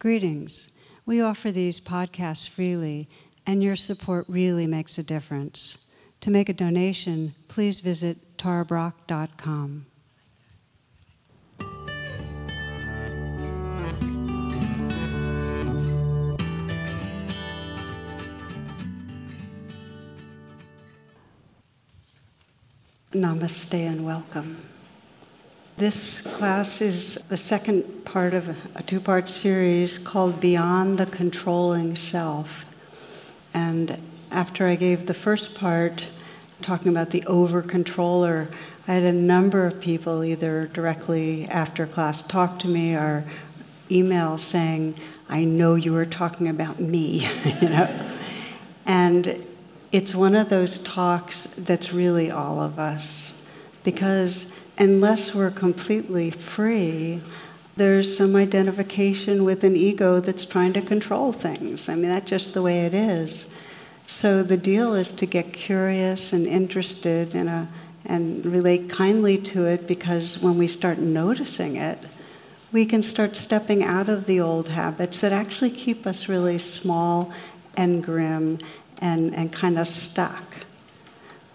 Greetings. We offer these podcasts freely, and your support really makes a difference. To make a donation, please visit tarabrach.com. Namaste and welcome. This class is the second part of a two part series called Beyond the Controlling Self. And after I gave the first part, talking about the over controller, I had a number of people either directly after class talk to me or email saying, I know you were talking about me, you know. And it's one of those talks that's really all of us because unless we're completely free, there's some identification with an ego that's trying to control things. I mean, that's just the way it is. So the deal is to get curious and interested in a, uh, and relate kindly to it because when we start noticing it, we can start stepping out of the old habits that actually keep us really small and grim and, and kind of stuck.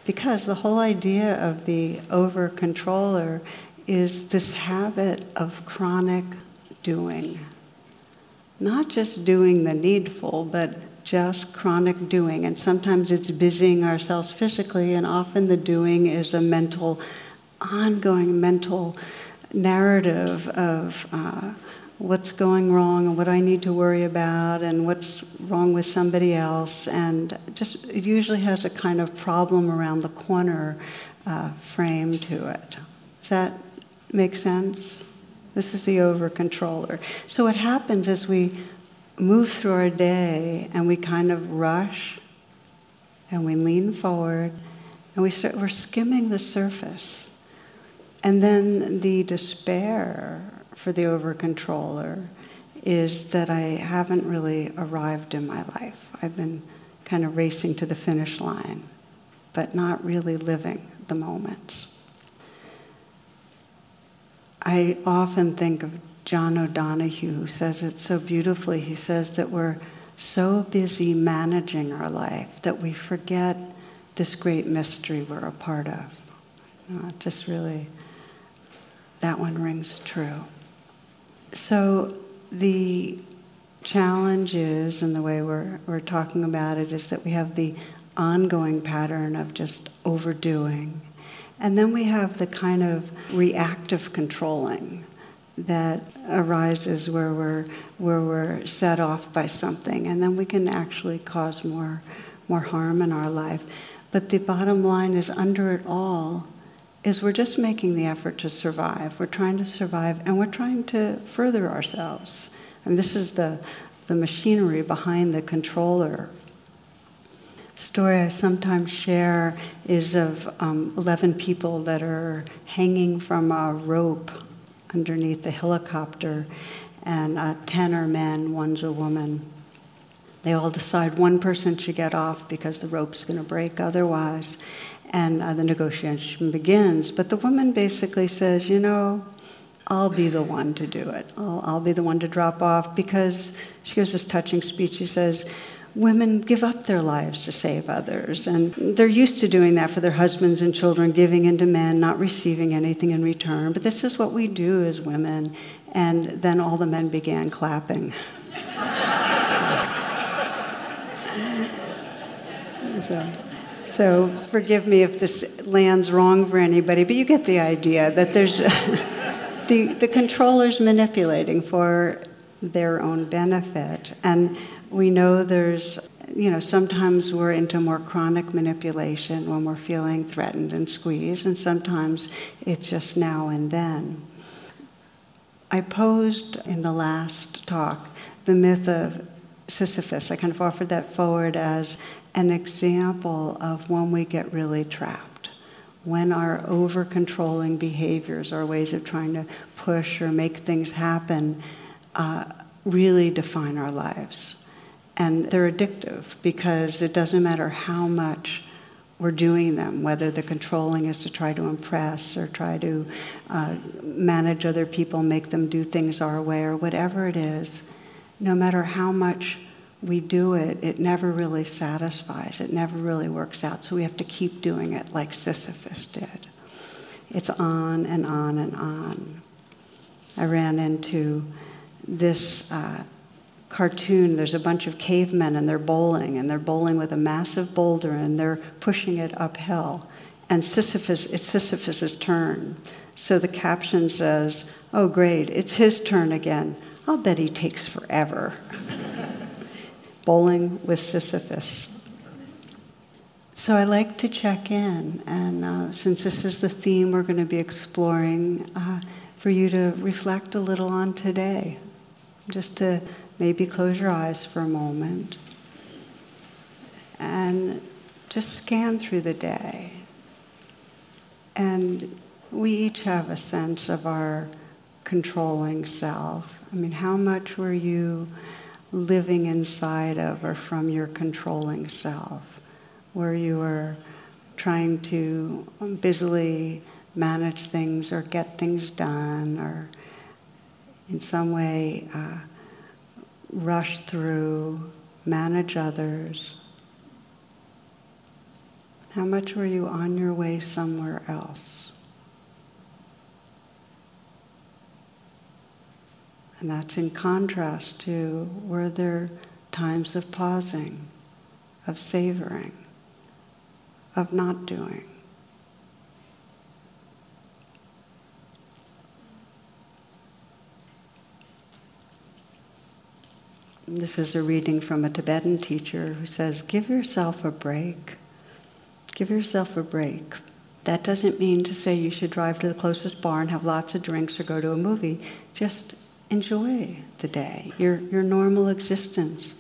Because the whole idea of the over controller is this habit of chronic doing. Not just doing the needful, but just chronic doing. And sometimes it's busying ourselves physically, and often the doing is a mental, ongoing mental narrative of uh, what's going wrong and what I need to worry about and what's wrong with somebody else. And just it usually has a kind of problem around the corner uh, frame to it. Does that make sense? This is the over controller. So what happens is we move through our day and we kind of rush and we lean forward and we start, we're skimming the surface. And then the despair for the over controller is that I haven't really arrived in my life. I've been kind of racing to the finish line, but not really living the moments. I often think of John O'Donohue, who says it so beautifully. He says that we're so busy managing our life that we forget this great mystery we're a part of. Uh, know, just really, that one rings true. So the challenge is, and the way we're, we're talking about it, is that we have the ongoing pattern of just overdoing. And then we have the kind of reactive controlling that arises where we're, where we're set off by something. And then we can actually cause more, more harm in our life. But the bottom line is under it all is we're just making the effort to survive. We're trying to survive and we're trying to further ourselves. And this is the, the machinery behind the controller. Story I sometimes share is of um, 11 people that are hanging from a rope underneath the helicopter, and uh, 10 are men, one's a woman. They all decide one person should get off because the rope's going to break otherwise and uh, the negotiation begins. But the woman basically says, you know, I'll be the one to do it. I'll, I'll be the one to drop off because she gives this touching speech. She says, Women give up their lives to save others, and they're used to doing that for their husbands and children, giving into men, not receiving anything in return. But this is what we do as women. And then all the men began clapping. so. So forgive me if this lands wrong for anybody, but you get the idea that there's the, the controller's manipulating for their own benefit. And we know there's, you know, sometimes we're into more chronic manipulation when we're feeling threatened and squeezed, and sometimes it's just now and then. I posed in the last talk the myth of Sisyphus. I kind of offered that forward as an example of when we get really trapped, when our over controlling behaviors, our ways of trying to push or make things happen, uh, really define our lives. And they're addictive because it doesn't matter how much we're doing them, whether the controlling is to try to impress or try to uh, manage other people, make them do things our way, or whatever it is. no matter how much we do it, it never really satisfies. It never really works out. So we have to keep doing it like Sisyphus did. It's on and on and on. I ran into this uh, cartoon. There's a bunch of cavemen and they're bowling, and they're bowling with a massive boulder and they're pushing it uphill. And Sisyphus, it's Sisyphus's turn. So the caption says, Oh, great, it's his turn again. I'll bet he takes forever. Bowling with Sisyphus. So I like to check in, and uh, since this is the theme we're going to be exploring, uh, for you to reflect a little on today. Just to maybe close your eyes for a moment and just scan through the day. And we each have a sense of our controlling self. I mean, how much were you living inside of or from your controlling self, where you were trying to busily manage things or get things done or in some way uh, rush through, manage others? How much were you on your way somewhere else? And that's in contrast to were there times of pausing, of savoring, of not doing. This is a reading from a Tibetan teacher who says, Give yourself a break. Give yourself a break. That doesn't mean to say you should drive to the closest bar and have lots of drinks or go to a movie. Just enjoy the day, your, your normal existence.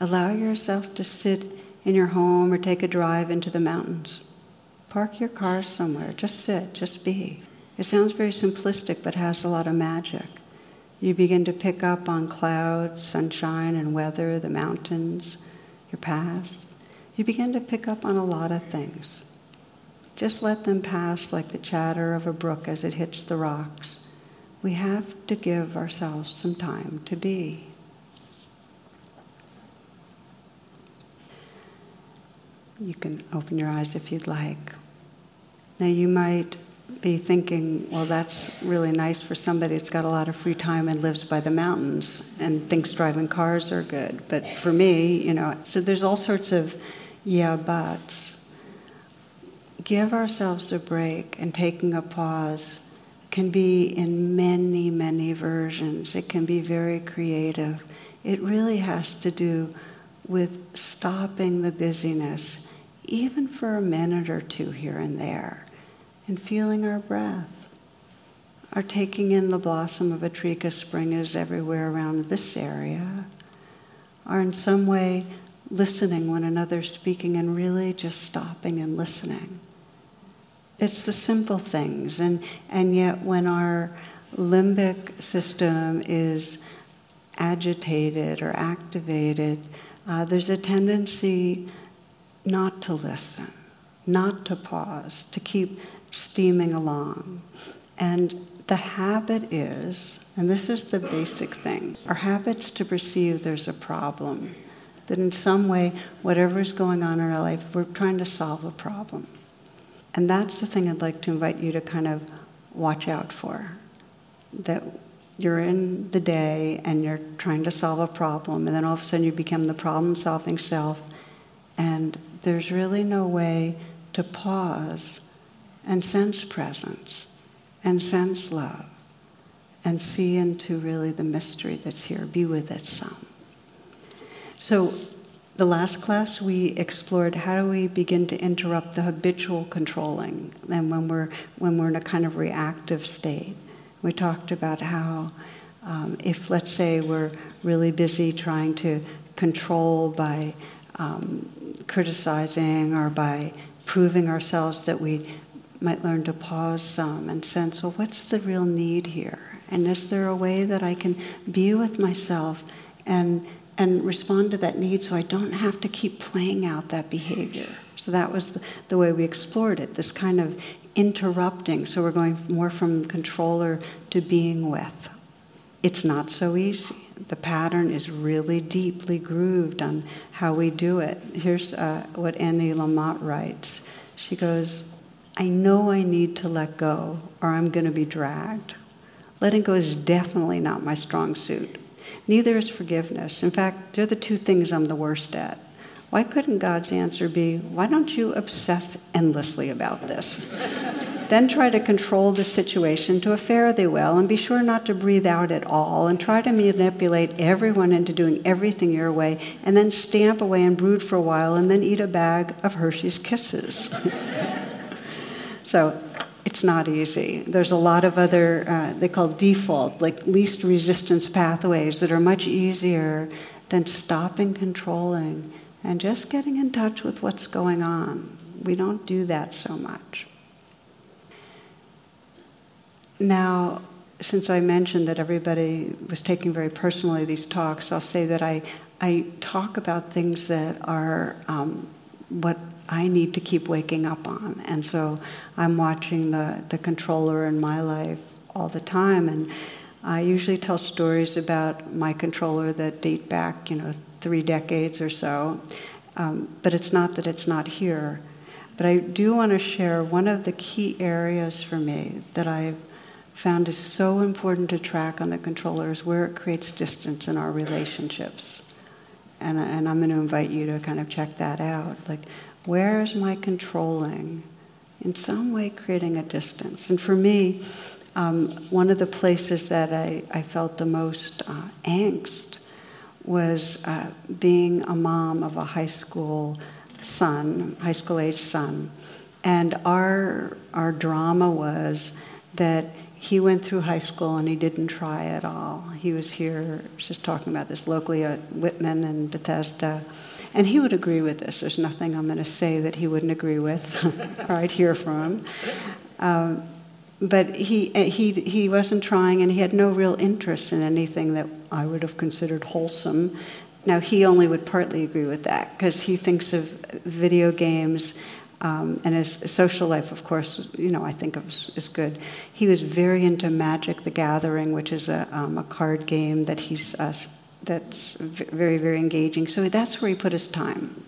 Allow yourself to sit in your home or take a drive into the mountains. Park your car somewhere. Just sit, just be. It sounds very simplistic, but has a lot of magic. You begin to pick up on clouds, sunshine, and weather, the mountains, your past. You begin to pick up on a lot of things. Just let them pass like the chatter of a brook as it hits the rocks we have to give ourselves some time to be. You can open your eyes if you'd like. Now, you might be thinking, well, that's really nice for somebody that's got a lot of free time and lives by the mountains and thinks driving cars are good. But for me, you know, so there's all sorts of yeah buts. Give ourselves a break and taking a pause can be in many, many versions. It can be very creative. It really has to do with stopping the busyness, even for a minute or two here and there, and feeling our breath. Or taking in the blossom of a tree spring is everywhere around this area. Or in some way listening when another's speaking and really just stopping and listening. It's the simple things. And, and yet, when our limbic system is agitated or activated, uh, there's a tendency not to listen, not to pause, to keep steaming along. And the habit is, and this is the basic thing, our habit's to perceive there's a problem. That in some way, whatever is going on in our life, we're trying to solve a problem. And that's the thing I'd like to invite you to kind of watch out for. That you're in the day and you're trying to solve a problem, and then all of a sudden you become the problem solving self, and there's really no way to pause and sense presence and sense love and see into really the mystery that's here. Be with it some. So the last class, we explored how do we begin to interrupt the habitual controlling, and when we're when we're in a kind of reactive state. We talked about how, um, if let's say we're really busy trying to control by um, criticizing or by proving ourselves, that we might learn to pause some and sense, well, what's the real need here? And is there a way that I can be with myself and and respond to that need so I don't have to keep playing out that behavior. So that was the, the way we explored it, this kind of interrupting. So we're going more from controller to being with. It's not so easy. the pattern is really deeply grooved on how we do it. Here's uh, what Annie Lamott writes. She goes, I know I need to let go or I'm going to be dragged. Letting go is definitely not my strong suit. Neither is forgiveness. In fact, they're the two things I'm the worst at. Why couldn't God's answer be, why don't you obsess endlessly about this? then try to control the situation to a fare thee well and be sure not to breathe out at all and try to manipulate everyone into doing everything your way and then stamp away and brood for a while and then eat a bag of Hershey's Kisses. so it's not easy. There's a lot of other, uh, they call default, like least resistance pathways that are much easier than stopping controlling and just getting in touch with what's going on. We don't do that so much. Now, since I mentioned that everybody was taking very personally these talks, I'll say that I, I talk about things that are um, what I need to keep waking up on. And so I'm watching the, the controller in my life all the time. And I usually tell stories about my controller that date back, you know, three decades or so. Um, but it's not that it's not here. But I do want to share one of the key areas for me that I've found is so important to track on the controller is where it creates distance in our relationships. And, and I'm going to invite you to kind of check that out. Like, where is my controlling? In some way, creating a distance. And for me, um, one of the places that I, I felt the most uh, angst was uh, being a mom of a high school son, high school age son. And our, our drama was that he went through high school and he didn't try at all. He was here, just talking about this locally at Whitman and Bethesda. And he would agree with this. There's nothing I'm going to say that he wouldn't agree with, I'd hear from him. Um, but he, he, he wasn't trying and he had no real interest in anything that I would have considered wholesome. Now, he only would partly agree with that because he thinks of video games um, and his social life, of course, you know, I think is good. He was very into Magic: The Gathering, which is a, um, a card game that he's uh, that's very very engaging. So that's where he put his time,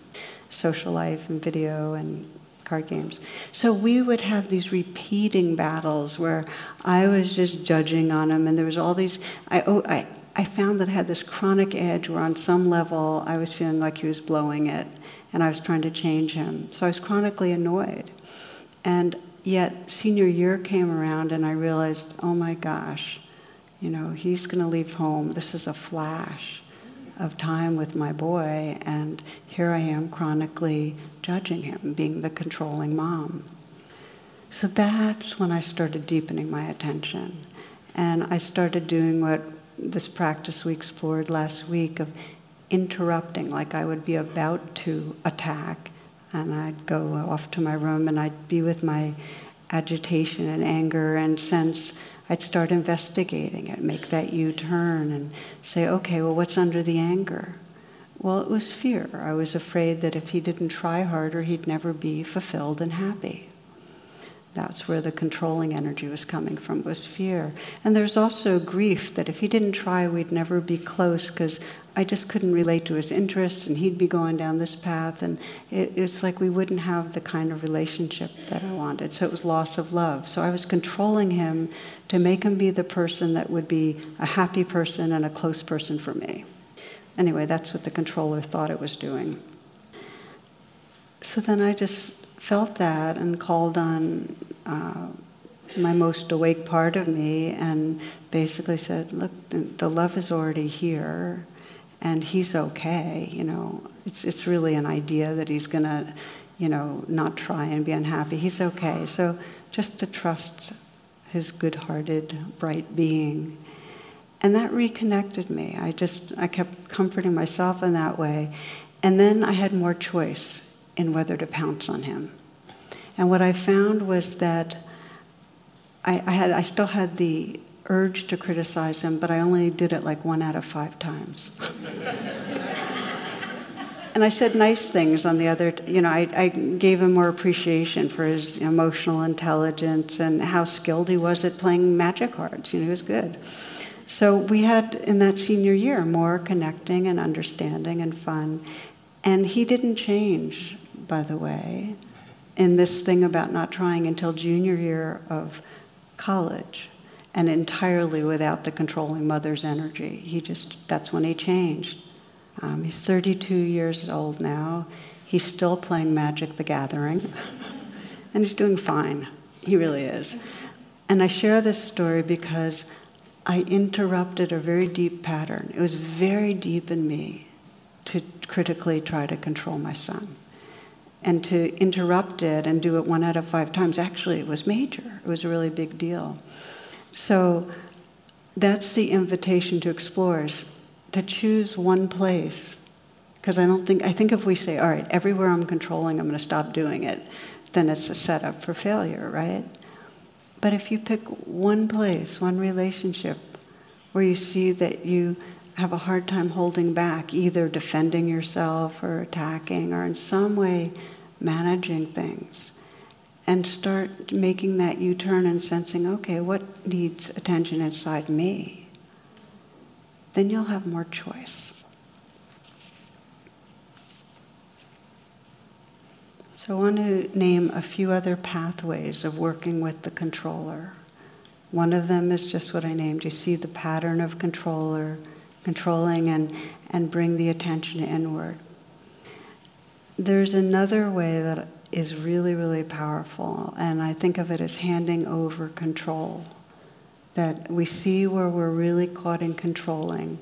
social life and video and card games. So we would have these repeating battles where I was just judging on him, and there was all these. I, oh, I, I found that I had this chronic edge where, on some level, I was feeling like he was blowing it, and I was trying to change him. So I was chronically annoyed. And yet, senior year came around, and I realized, oh my gosh, you know, he's going to leave home. This is a flash of time with my boy, and here I am chronically judging him, being the controlling mom. So that's when I started deepening my attention. And I started doing what this practice we explored last week of interrupting, like I would be about to attack, and I'd go off to my room and I'd be with my agitation and anger and sense I'd start investigating it, make that U turn and say, okay, well, what's under the anger? Well, it was fear. I was afraid that if he didn't try harder, he'd never be fulfilled and happy. That's where the controlling energy was coming from, was fear. And there's also grief that if he didn't try, we'd never be close because I just couldn't relate to his interests and he'd be going down this path. And it, it's like we wouldn't have the kind of relationship that I wanted. So it was loss of love. So I was controlling him to make him be the person that would be a happy person and a close person for me. Anyway, that's what the controller thought it was doing. So then I just felt that and called on. Uh, my most awake part of me and basically said, Look, the love is already here and he's okay. You know, it's it's really an idea that he's gonna, you know, not try and be unhappy. He's okay. So just to trust his good-hearted, bright being, and that reconnected me. I just I kept comforting myself in that way, and then I had more choice in whether to pounce on him. And what I found was that I, I had I still had the urge to criticize him, but I only did it like one out of five times. and I said nice things on the other, you know, I, I, gave him more appreciation for his emotional intelligence and how skilled he was at playing magic cards. You know, he was good. So we had in that senior year more connecting and understanding and fun. And he didn't change, by the way, in this thing about not trying until junior year of college and entirely without the controlling mother's energy. He just, that's when he changed. Um, he's 32 years old now. He's still playing Magic the Gathering, and he's doing fine. He really is. And I share this story because I interrupted a very deep pattern. It was very deep in me to critically try to control my son. And to interrupt it and do it one out of five times, actually, it was major. It was a really big deal. So that's the invitation to explorers to choose one place. Because I don't think, I think if we say, all right, everywhere I'm controlling, I'm going to stop doing it, then it's a setup for failure, right? But if you pick one place, one relationship, where you see that you have a hard time holding back, either defending yourself or attacking or in some way managing things, and start making that U turn and sensing, okay, what needs attention inside me? Then you'll have more choice. So I want to name a few other pathways of working with the controller. One of them is just what I named. You see the pattern of controller, controlling and, and bring the attention inward. There's another way that is really, really powerful, and I think of it as handing over control. That we see where we're really caught in controlling,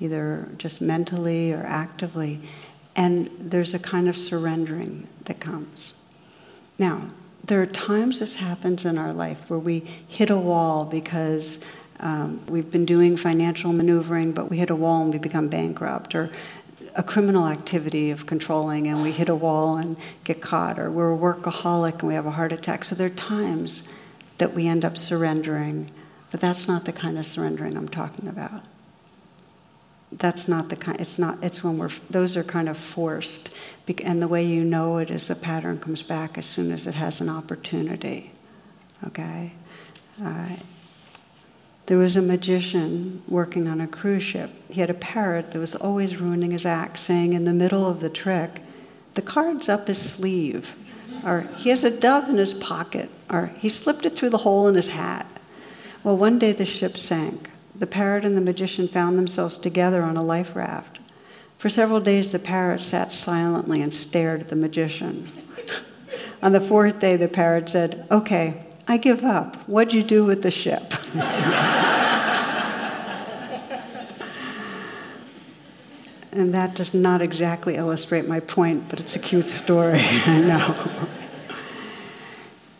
either just mentally or actively, and there's a kind of surrendering that comes. Now, there are times this happens in our life where we hit a wall because um, we've been doing financial maneuvering, but we hit a wall and we become bankrupt, or a criminal activity of controlling and we hit a wall and get caught, or we're a workaholic and we have a heart attack. So there are times that we end up surrendering, but that's not the kind of surrendering I'm talking about. That's not the kind, it's not, it's when we're, those are kind of forced. And the way you know it is the pattern comes back as soon as it has an opportunity. Okay? Uh, there was a magician working on a cruise ship. He had a parrot that was always ruining his act, saying in the middle of the trick, The card's up his sleeve, or he has a dove in his pocket, or he slipped it through the hole in his hat. Well, one day the ship sank. The parrot and the magician found themselves together on a life raft. For several days, the parrot sat silently and stared at the magician. on the fourth day, the parrot said, Okay, I give up. What'd you do with the ship? and that does not exactly illustrate my point, but it's a cute story, I know.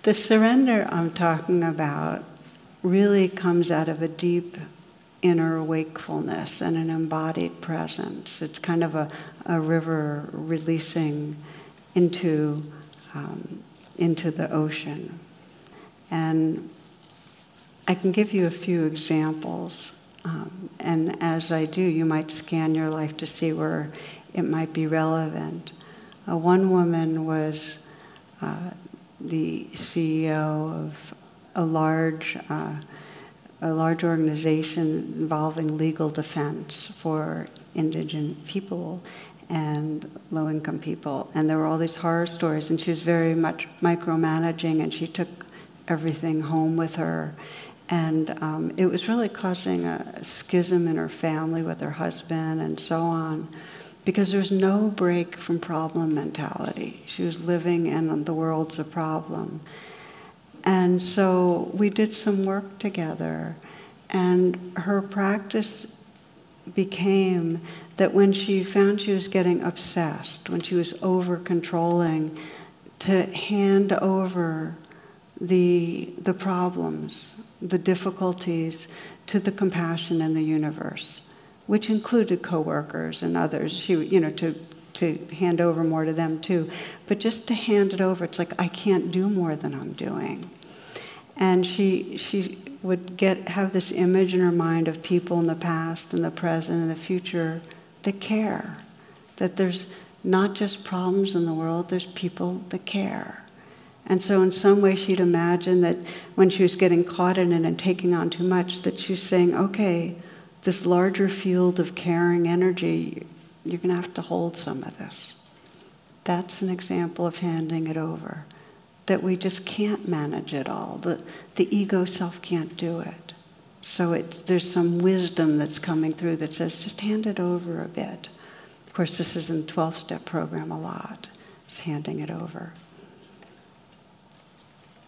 the surrender I'm talking about really comes out of a deep inner wakefulness and an embodied presence. It's kind of a, a river releasing into, um, into the ocean. And I can give you a few examples. Um, and as I do, you might scan your life to see where it might be relevant. Uh, one woman was uh, the CEO of a large, uh, a large organization involving legal defense for indigent people and low income people. And there were all these horror stories, and she was very much micromanaging, and she took everything home with her. And um, it was really causing a schism in her family with her husband and so on, because there's no break from problem mentality. She was living in the world's a problem. And so we did some work together, and her practice became that when she found she was getting obsessed, when she was over controlling, to hand over the, the problems, the difficulties to the compassion in the universe, which included coworkers and others. She, you know, to to hand over more to them too, but just to hand it over, it's like I can't do more than I'm doing. And she she would get have this image in her mind of people in the past and the present and the future that care, that there's not just problems in the world, there's people that care. And so, in some way, she'd imagine that when she was getting caught in it and taking on too much, that she's saying, okay, this larger field of caring energy, you're going to have to hold some of this. That's an example of handing it over. That we just can't manage it all. The, the ego self can't do it. So there's some wisdom that's coming through that says just hand it over a bit. Of course, this is in the 12 step program a lot, it's handing it over.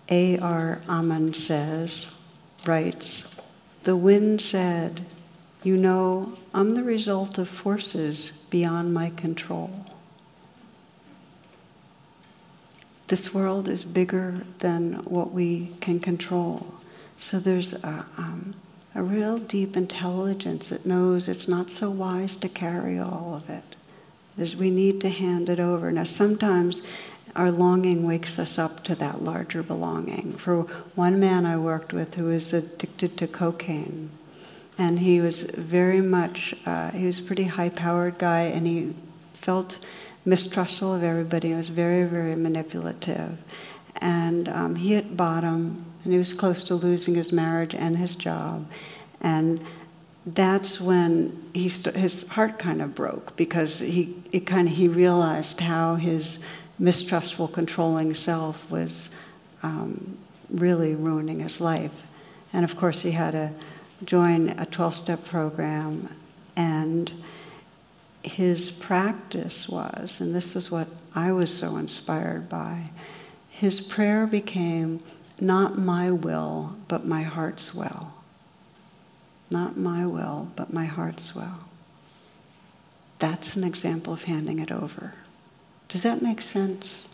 A.R. Ammons says, writes, The wind said, You know, I'm the result of forces beyond my control. This world is bigger than what we can control. So there's a, um, a real deep intelligence that knows it's not so wise to carry all of it. There's, we need to hand it over. Now, sometimes our longing wakes us up to that larger belonging. For one man I worked with who was addicted to cocaine, and he was very much, uh, he was a pretty high powered guy, and he felt mistrustful of everybody He was very, very manipulative. And um, he hit bottom, and he was close to losing his marriage and his job. And that's when he st- his heart kind of broke because he it kind of he realized how his mistrustful, controlling self was um, really ruining his life. And of course, he had to join a 12 step program. And his practice was, and this is what I was so inspired by, his prayer became, Not my will, but my heart's will. Not my will, but my heart's will. That's an example of handing it over. Does that make sense?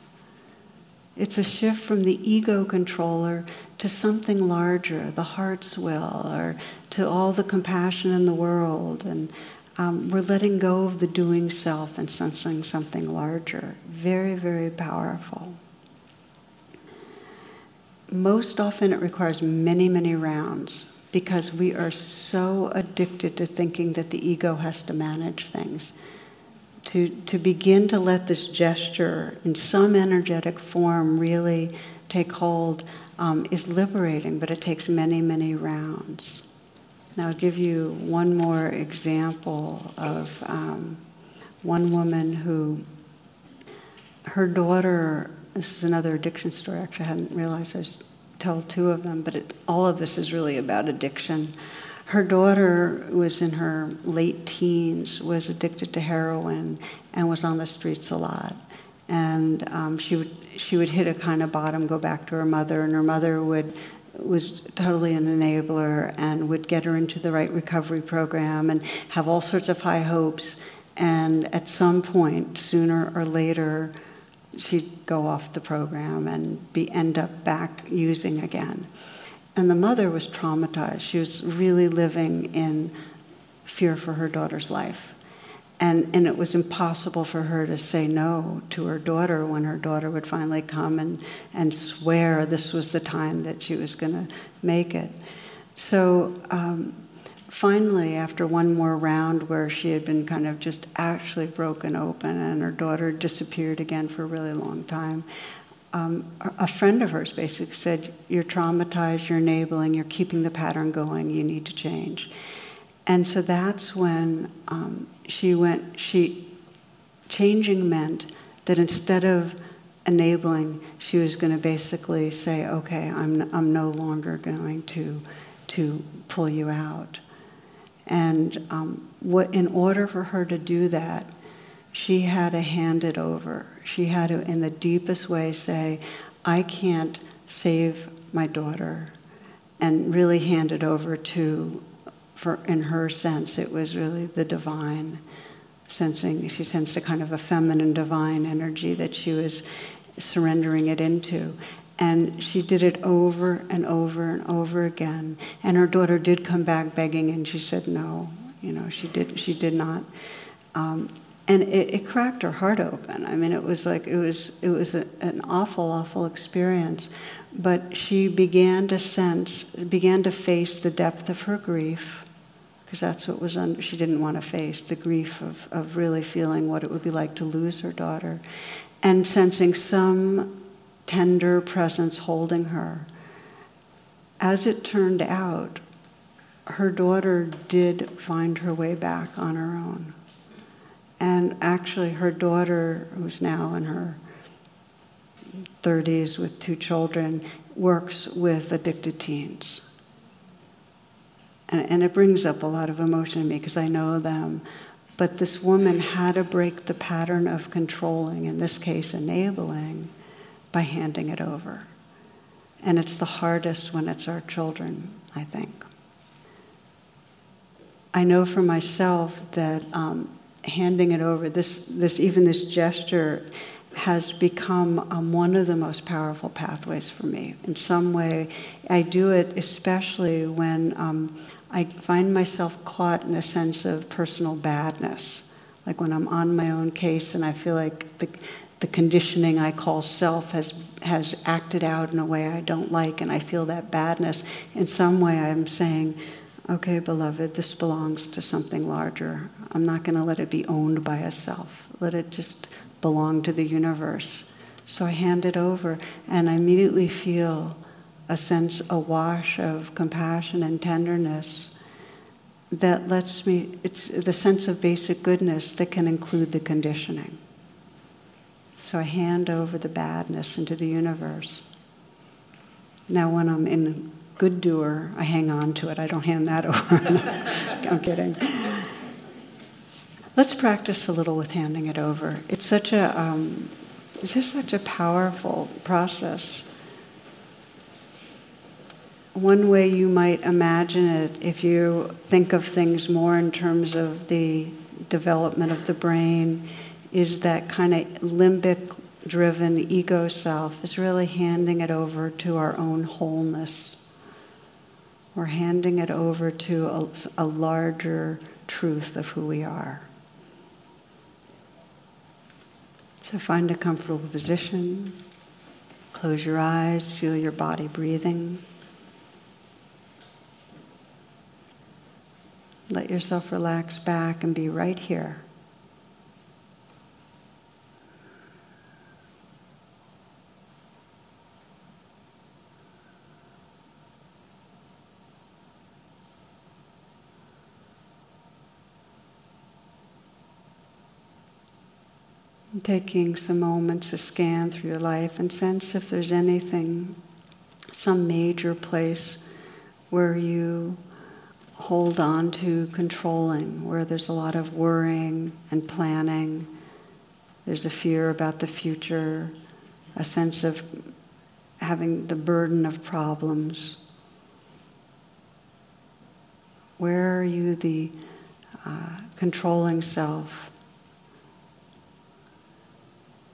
It's a shift from the ego controller to something larger, the heart's will, or to all the compassion in the world. And um, we're letting go of the doing self and sensing something larger. Very, very powerful. Most often, it requires many, many rounds because we are so addicted to thinking that the ego has to manage things to, to begin to let this gesture in some energetic form really take hold um, is liberating, but it takes many, many rounds. Now, I'll give you one more example of um, one woman who, her daughter, this is another addiction story, actually, I hadn't realized I tell two of them, but it, all of this is really about addiction. Her daughter was in her late teens, was addicted to heroin, and was on the streets a lot. And um, she would she would hit a kind of bottom, go back to her mother, and her mother would was totally an enabler and would get her into the right recovery program and have all sorts of high hopes. And at some point, sooner or later, she'd go off the program and be end up back using again. And the mother was traumatized. She was really living in fear for her daughter's life. And, and it was impossible for her to say no to her daughter when her daughter would finally come and, and swear this was the time that she was going to make it. So um, finally, after one more round where she had been kind of just actually broken open and her daughter disappeared again for a really long time, um, a friend of hers basically said, You're traumatized, you're enabling, you're keeping the pattern going, you need to change. And so that's when um, she went, she, changing meant that instead of enabling, she was going to basically say, Okay, I'm, I'm no longer going to, to pull you out. And um, what, in order for her to do that, she had to hand it over. She had to, in the deepest way, say, I can't save my daughter, and really hand it over to, for, in her sense, it was really the divine sensing. She sensed a kind of a feminine divine energy that she was surrendering it into. And she did it over and over and over again. And her daughter did come back begging, and she said no. You know, she did. She did not. Um, and it, it, cracked her heart open. I mean, it was like it was it was a, an awful, awful experience. But she began to sense, began to face the depth of her grief, because that's what was under. She didn't want to face the grief of of really feeling what it would be like to lose her daughter, and sensing some tender presence holding her. As it turned out, her daughter did find her way back on her own. And actually, her daughter, who's now in her 30s with two children, works with addicted teens. And, and it brings up a lot of emotion in me because I know them. But this woman had to break the pattern of controlling, in this case, enabling, by handing it over. And it's the hardest when it's our children, I think. I know for myself that um, handing it over, this, this, even this gesture, has become um, one of the most powerful pathways for me. In some way, I do it especially when um, I find myself caught in a sense of personal badness. Like when I'm on my own case and I feel like the, the conditioning I call self has, has acted out in a way I don't like, and I feel that badness. In some way, I'm saying, okay, beloved, this belongs to something larger. I'm not going to let it be owned by a self. Let it just belong to the universe. So I hand it over, and I immediately feel a sense, a wash of compassion and tenderness that lets me, it's the sense of basic goodness that can include the conditioning. So I hand over the badness into the universe. Now, when I'm in good doer, I hang on to it. I don't hand that over. I'm kidding. Let's practice a little with handing it over. It's such a, um, it's just such a powerful process one way you might imagine it, if you think of things more in terms of the development of the brain, is that kind of limbic driven ego self is really handing it over to our own wholeness. We're handing it over to a, a larger truth of who we are. So find a comfortable position. Close your eyes, feel your body breathing. Let yourself relax back and be right here. Taking some moments to scan through your life and sense if there's anything, some major place where you hold on to controlling, where there's a lot of worrying and planning. There's a fear about the future, a sense of having the burden of problems. Where are you the uh, controlling self,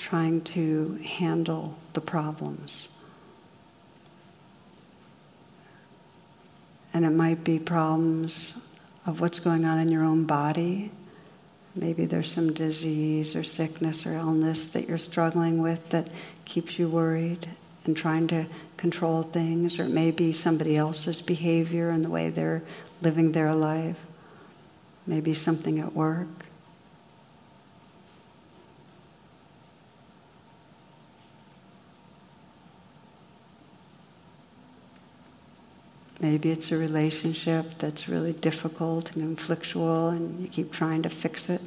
trying to handle the problems? And it might be problems of what's going on in your own body. Maybe there's some disease or sickness or illness that you're struggling with that keeps you worried and trying to control things, or it may be somebody else's behavior and the way they're living their life. Maybe something at work. Maybe it's a relationship that's really difficult and conflictual, and you keep trying to fix it.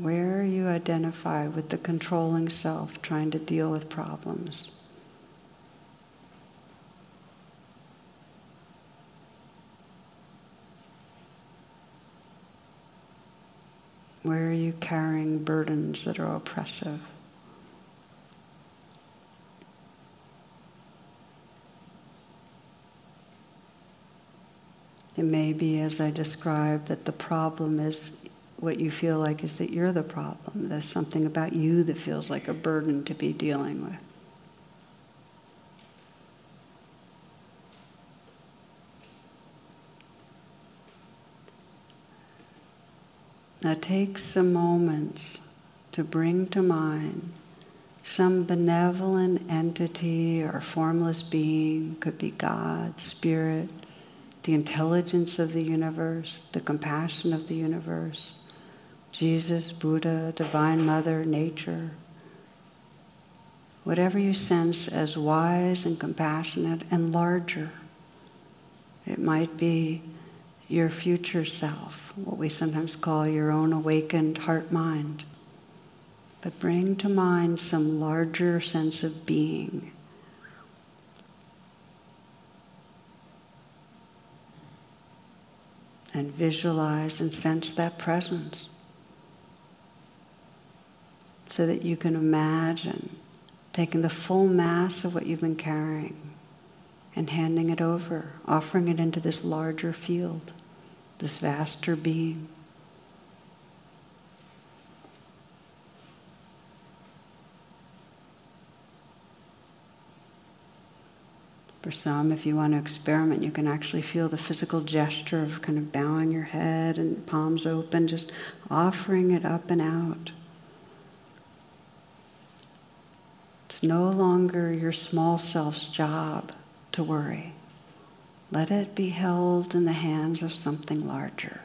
Where you identify with the controlling self trying to deal with problems. Where are you carrying burdens that are oppressive? It may be, as I described, that the problem is what you feel like is that you're the problem. There's something about you that feels like a burden to be dealing with. Now take some moments to bring to mind some benevolent entity or formless being, could be God, Spirit, the intelligence of the universe, the compassion of the universe, Jesus, Buddha, Divine Mother, nature. Whatever you sense as wise and compassionate and larger. It might be your future self, what we sometimes call your own awakened heart mind. But bring to mind some larger sense of being. And visualize and sense that presence so that you can imagine taking the full mass of what you've been carrying and handing it over, offering it into this larger field, this vaster being. For some, if you want to experiment, you can actually feel the physical gesture of kind of bowing your head and palms open, just offering it up and out. It's no longer your small self's job to worry. Let it be held in the hands of something larger.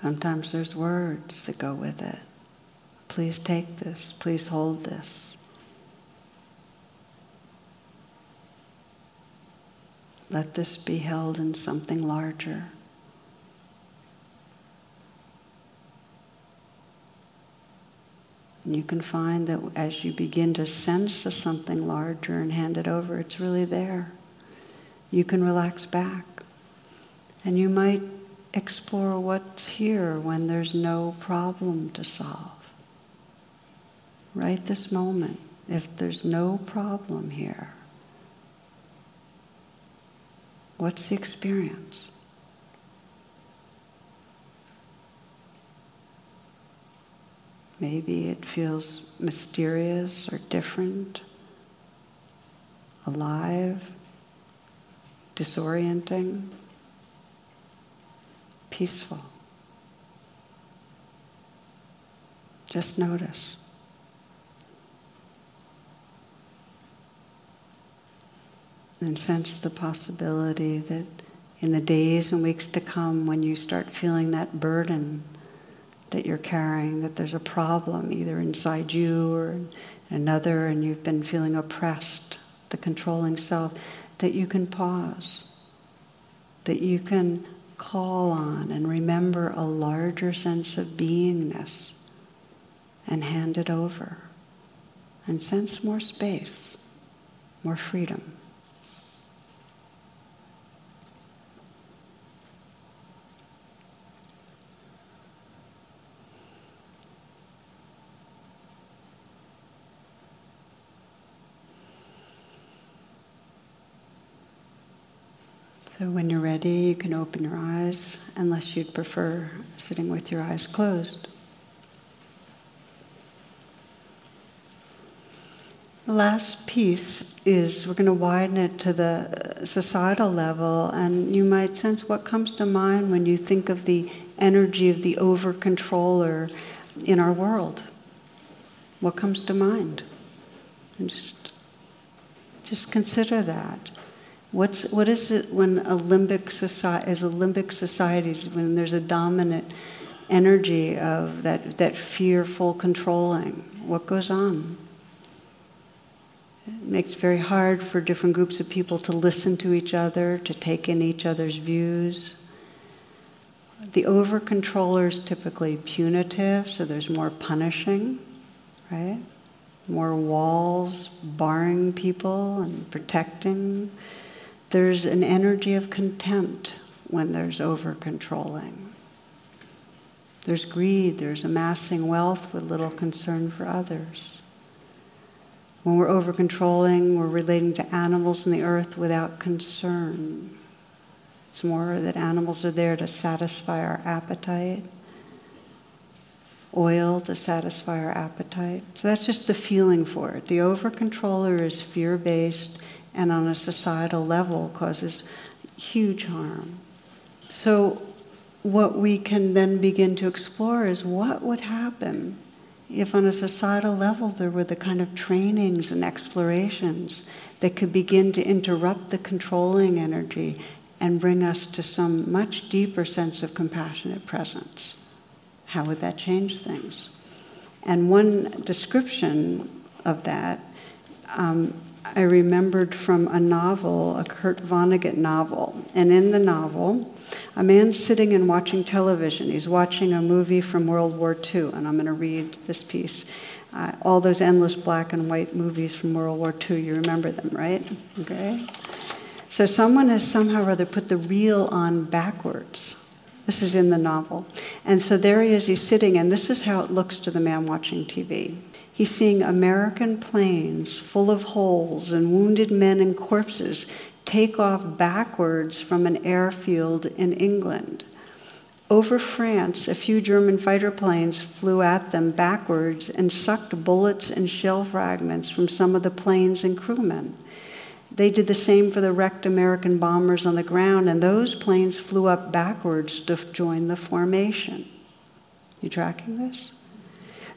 Sometimes there's words that go with it. Please take this. Please hold this. Let this be held in something larger. And you can find that as you begin to sense a something larger and hand it over, it's really there. You can relax back. And you might explore what's here when there's no problem to solve. Right this moment, if there's no problem here, What's the experience? Maybe it feels mysterious or different, alive, disorienting, peaceful. Just notice. And sense the possibility that in the days and weeks to come, when you start feeling that burden that you're carrying, that there's a problem either inside you or another, and you've been feeling oppressed, the controlling self, that you can pause, that you can call on and remember a larger sense of beingness and hand it over and sense more space, more freedom. So when you're ready, you can open your eyes, unless you'd prefer sitting with your eyes closed. The last piece is we're going to widen it to the societal level, and you might sense what comes to mind when you think of the energy of the over controller in our world. What comes to mind? And just, just consider that. What's, what is it when a limbic society, as a limbic societies, when there's a dominant energy of that, that fearful controlling? What goes on? It makes it very hard for different groups of people to listen to each other, to take in each other's views. The over controller is typically punitive, so there's more punishing, right? More walls barring people and protecting. There's an energy of contempt when there's over controlling. There's greed, there's amassing wealth with little concern for others. When we're over controlling, we're relating to animals in the earth without concern. It's more that animals are there to satisfy our appetite, oil to satisfy our appetite. So that's just the feeling for it. The over controller is fear based and on a societal level causes huge harm. So what we can then begin to explore is what would happen if, on a societal level, there were the kind of trainings and explorations that could begin to interrupt the controlling energy and bring us to some much deeper sense of compassionate presence. How would that change things? And one description of that um, I remembered from a novel, a Kurt Vonnegut novel. And in the novel, a man's sitting and watching television. He's watching a movie from World War II, and I'm going to read this piece. Uh, all those endless black and white movies from World War II, you remember them, right? Okay? So someone has somehow or other put the reel on backwards. This is in the novel. And so there he is, he's sitting, and this is how it looks to the man watching TV. He's seeing American planes full of holes and wounded men and corpses take off backwards from an airfield in England. Over France, a few German fighter planes flew at them backwards and sucked bullets and shell fragments from some of the planes and crewmen. They did the same for the wrecked American bombers on the ground, and those planes flew up backwards to join the formation. You tracking this?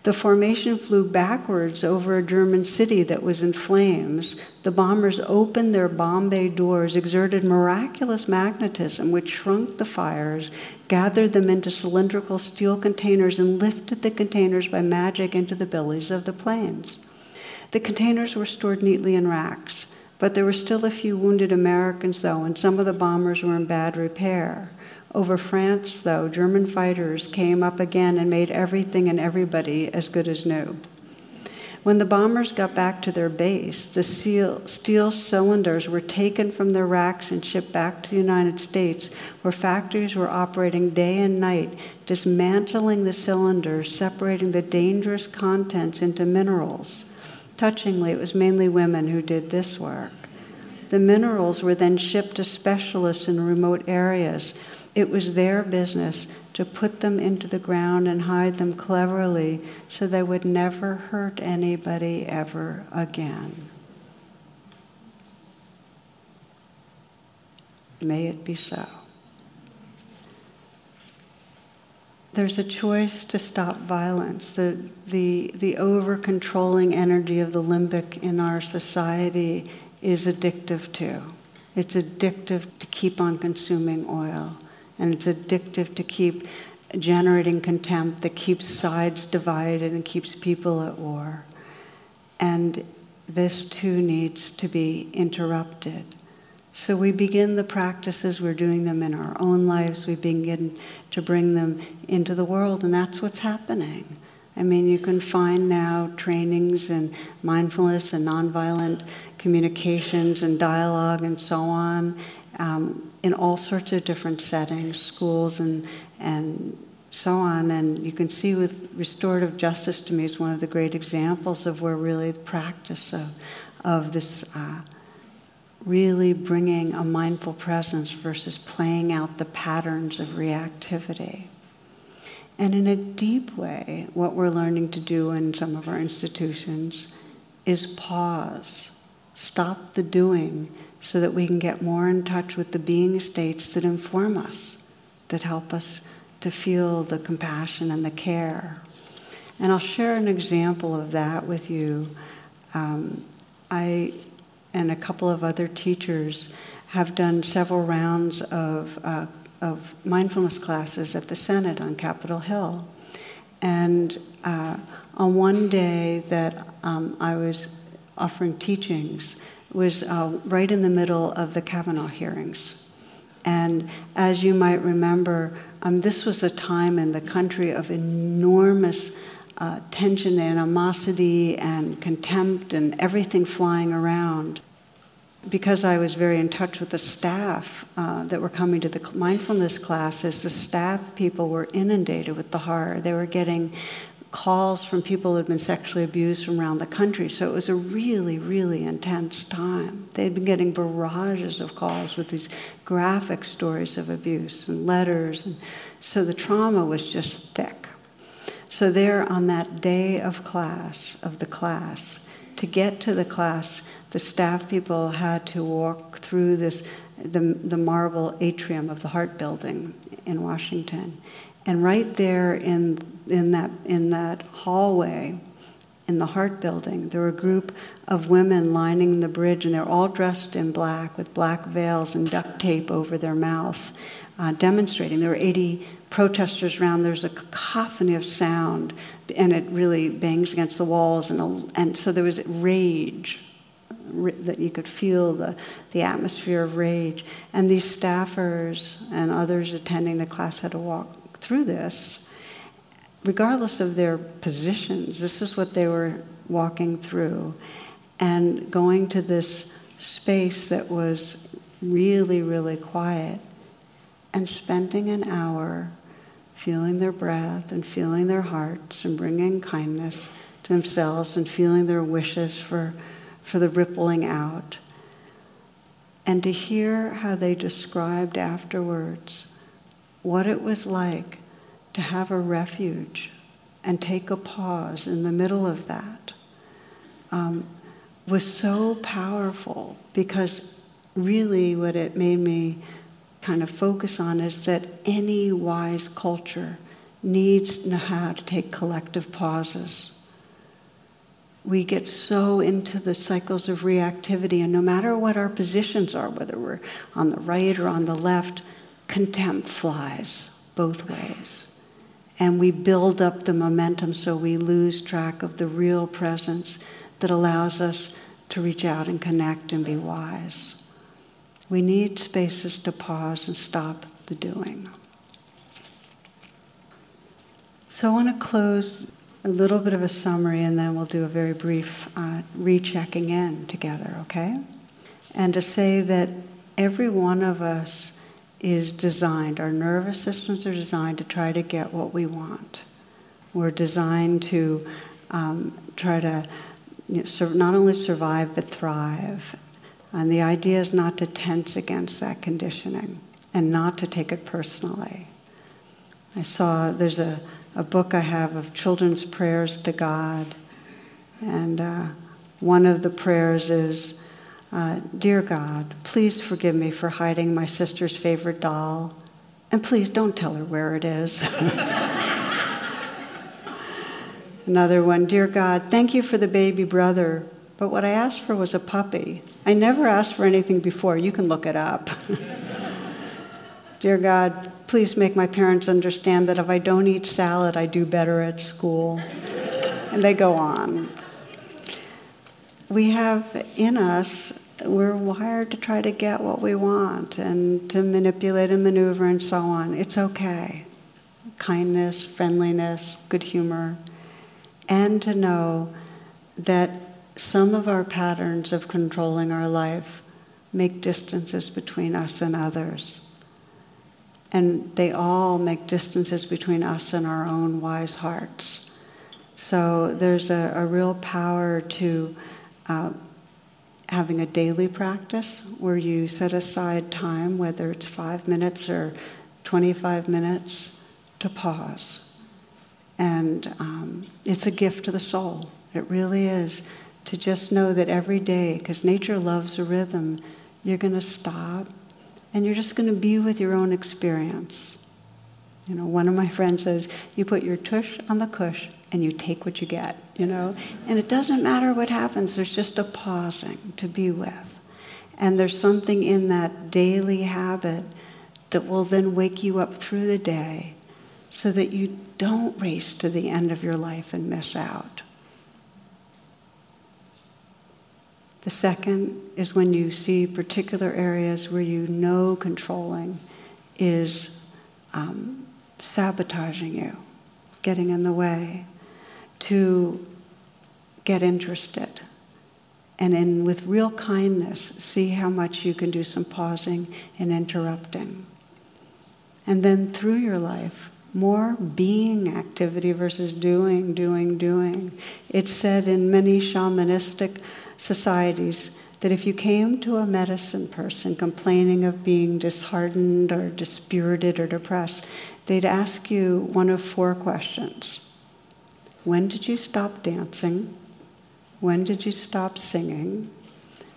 The formation flew backwards over a German city that was in flames. The bombers opened their bomb bay doors, exerted miraculous magnetism, which shrunk the fires, gathered them into cylindrical steel containers, and lifted the containers by magic into the bellies of the planes. The containers were stored neatly in racks, but there were still a few wounded Americans, though, and some of the bombers were in bad repair. Over France, though, German fighters came up again and made everything and everybody as good as new. When the bombers got back to their base, the steel cylinders were taken from their racks and shipped back to the United States, where factories were operating day and night, dismantling the cylinders, separating the dangerous contents into minerals. Touchingly, it was mainly women who did this work. The minerals were then shipped to specialists in remote areas it was their business to put them into the ground and hide them cleverly so they would never hurt anybody ever again. May it be so. There's a choice to stop violence. The, the, the over controlling energy of the limbic in our society is addictive too. It's addictive to keep on consuming oil and it's addictive to keep generating contempt that keeps sides divided and keeps people at war. And this too needs to be interrupted. So we begin the practices, we're doing them in our own lives, we begin to bring them into the world, and that's what's happening. I mean, you can find now trainings in mindfulness and nonviolent communications and dialogue and so on um, in all sorts of different settings, schools and, and so on. And you can see with restorative justice to me is one of the great examples of where really the practice of, of this uh, really bringing a mindful presence versus playing out the patterns of reactivity. And in a deep way, what we're learning to do in some of our institutions is pause, stop the doing, so that we can get more in touch with the being states that inform us, that help us to feel the compassion and the care. And I'll share an example of that with you. Um, I and a couple of other teachers have done several rounds of, uh, of mindfulness classes at the Senate on Capitol Hill. And uh, on one day that um, I was offering teachings, was uh, right in the middle of the Kavanaugh hearings. And as you might remember, um, this was a time in the country of enormous uh, tension, animosity, and contempt, and everything flying around. Because I was very in touch with the staff uh, that were coming to the mindfulness classes, the staff people were inundated with the horror. They were getting calls from people who had been sexually abused from around the country. So it was a really, really intense time. They'd been getting barrages of calls with these graphic stories of abuse and letters. And so the trauma was just thick. So there on that day of class, of the class, to get to the class, the staff people had to walk through this the, the marble atrium of the Hart Building in Washington. And right there in, in, that, in that hallway, in the Hart Building, there were a group of women lining the bridge, and they're all dressed in black with black veils and duct tape over their mouth, uh, demonstrating. There were 80 protesters around. There's a cacophony of sound, and it really bangs against the walls, and, a, and so there was rage that you could feel the, the atmosphere of rage. And these staffers and others attending the class had to walk through this. Regardless of their positions, this is what they were walking through and going to this space that was really, really quiet and spending an hour feeling their breath and feeling their hearts and bringing kindness to themselves and feeling their wishes for for the rippling out. And to hear how they described afterwards what it was like to have a refuge and take a pause in the middle of that um, was so powerful because really what it made me kind of focus on is that any wise culture needs to know how to take collective pauses. We get so into the cycles of reactivity, and no matter what our positions are, whether we're on the right or on the left, contempt flies both ways. And we build up the momentum so we lose track of the real presence that allows us to reach out and connect and be wise. We need spaces to pause and stop the doing. So I want to close a little bit of a summary and then we'll do a very brief uh, rechecking in together, okay? And to say that every one of us is designed, our nervous systems are designed to try to get what we want. We're designed to um, try to you know, not only survive but thrive. And the idea is not to tense against that conditioning and not to take it personally. I saw there's a a book I have of children's prayers to God. And uh, one of the prayers is uh, Dear God, please forgive me for hiding my sister's favorite doll, and please don't tell her where it is. Another one Dear God, thank you for the baby brother, but what I asked for was a puppy. I never asked for anything before. You can look it up. Dear God, please make my parents understand that if I don't eat salad, I do better at school. and they go on. We have in us, we're wired to try to get what we want and to manipulate and maneuver and so on. It's okay. Kindness, friendliness, good humor, and to know that some of our patterns of controlling our life make distances between us and others. And they all make distances between us and our own wise hearts. So there's a, a real power to uh, having a daily practice where you set aside time, whether it's five minutes or 25 minutes, to pause. And um, it's a gift to the soul. It really is. To just know that every day, because nature loves a rhythm, you're going to stop and you're just going to be with your own experience. You know, one of my friends says, you put your tush on the cush and you take what you get, you know? And it doesn't matter what happens, there's just a pausing to be with. And there's something in that daily habit that will then wake you up through the day so that you don't race to the end of your life and miss out. The second is when you see particular areas where you know controlling is um, sabotaging you, getting in the way, to get interested. And in, with real kindness, see how much you can do some pausing and interrupting. And then through your life, more being activity versus doing, doing, doing. It's said in many shamanistic societies that if you came to a medicine person complaining of being disheartened or dispirited or depressed, they'd ask you one of four questions When did you stop dancing? When did you stop singing?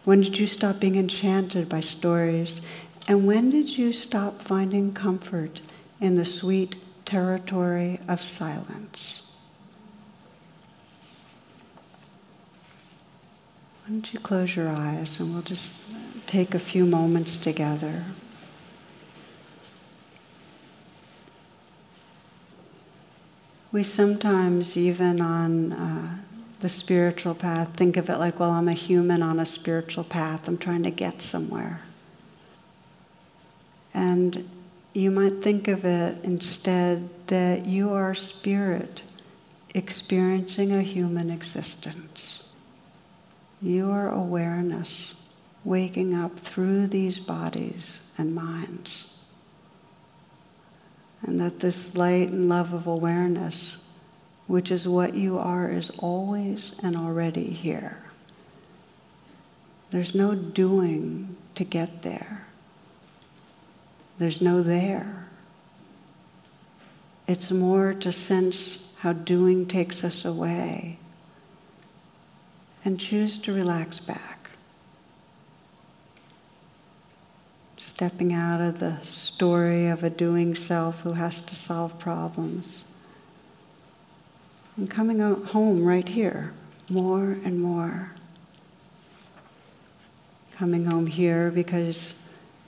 When did you stop being enchanted by stories And when did you stop finding comfort in the sweet territory of silence? Why don't you close your eyes and we'll just take a few moments together. We sometimes, even on uh, the spiritual path, think of it like, well, I'm a human on a spiritual path. I'm trying to get somewhere. And you might think of it instead that you are spirit experiencing a human existence. You are awareness waking up through these bodies and minds. And that this light and love of awareness, which is what you are, is always and already here. There's no doing to get there. There's no there. It's more to sense how doing takes us away and choose to relax back. Stepping out of the story of a doing self who has to solve problems. And coming home right here, more and more. Coming home here because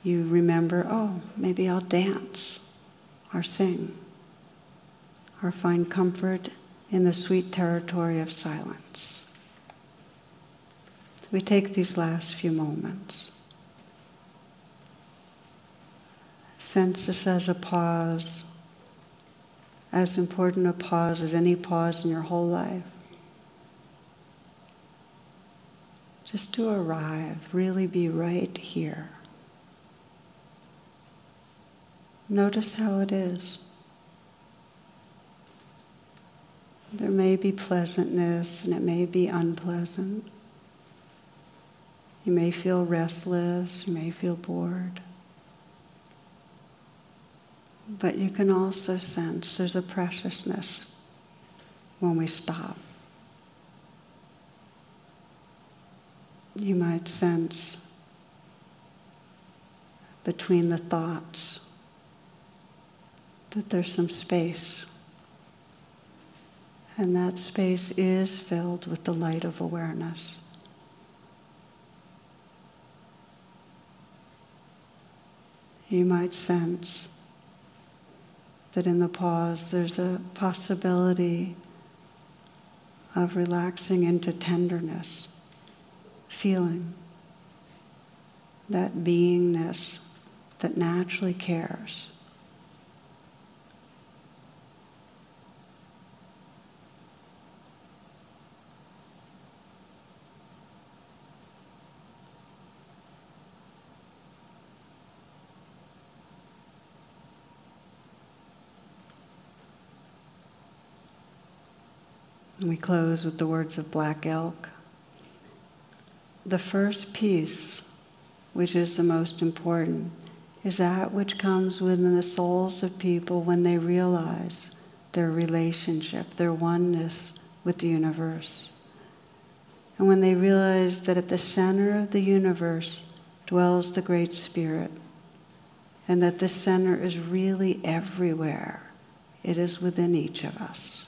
you remember, oh, maybe I'll dance or sing or find comfort in the sweet territory of silence. we take these last few moments. Sense this as a pause, as important a pause as any pause in your whole life. Just to arrive, really be right here. Notice how it is. There may be pleasantness and it may be unpleasant. You may feel restless, you may feel bored. But you can also sense there's a preciousness when we stop. You might sense between the thoughts that there's some space. And that space is filled with the light of awareness. You might sense that in the pause there's a possibility of relaxing into tenderness, feeling that beingness that naturally cares. We close with the words of Black Elk. The first piece, which is the most important, is that which comes within the souls of people when they realize their relationship, their oneness with the universe. And when they realize that at the center of the universe dwells the Great Spirit, and that this center is really everywhere, it is within each of us.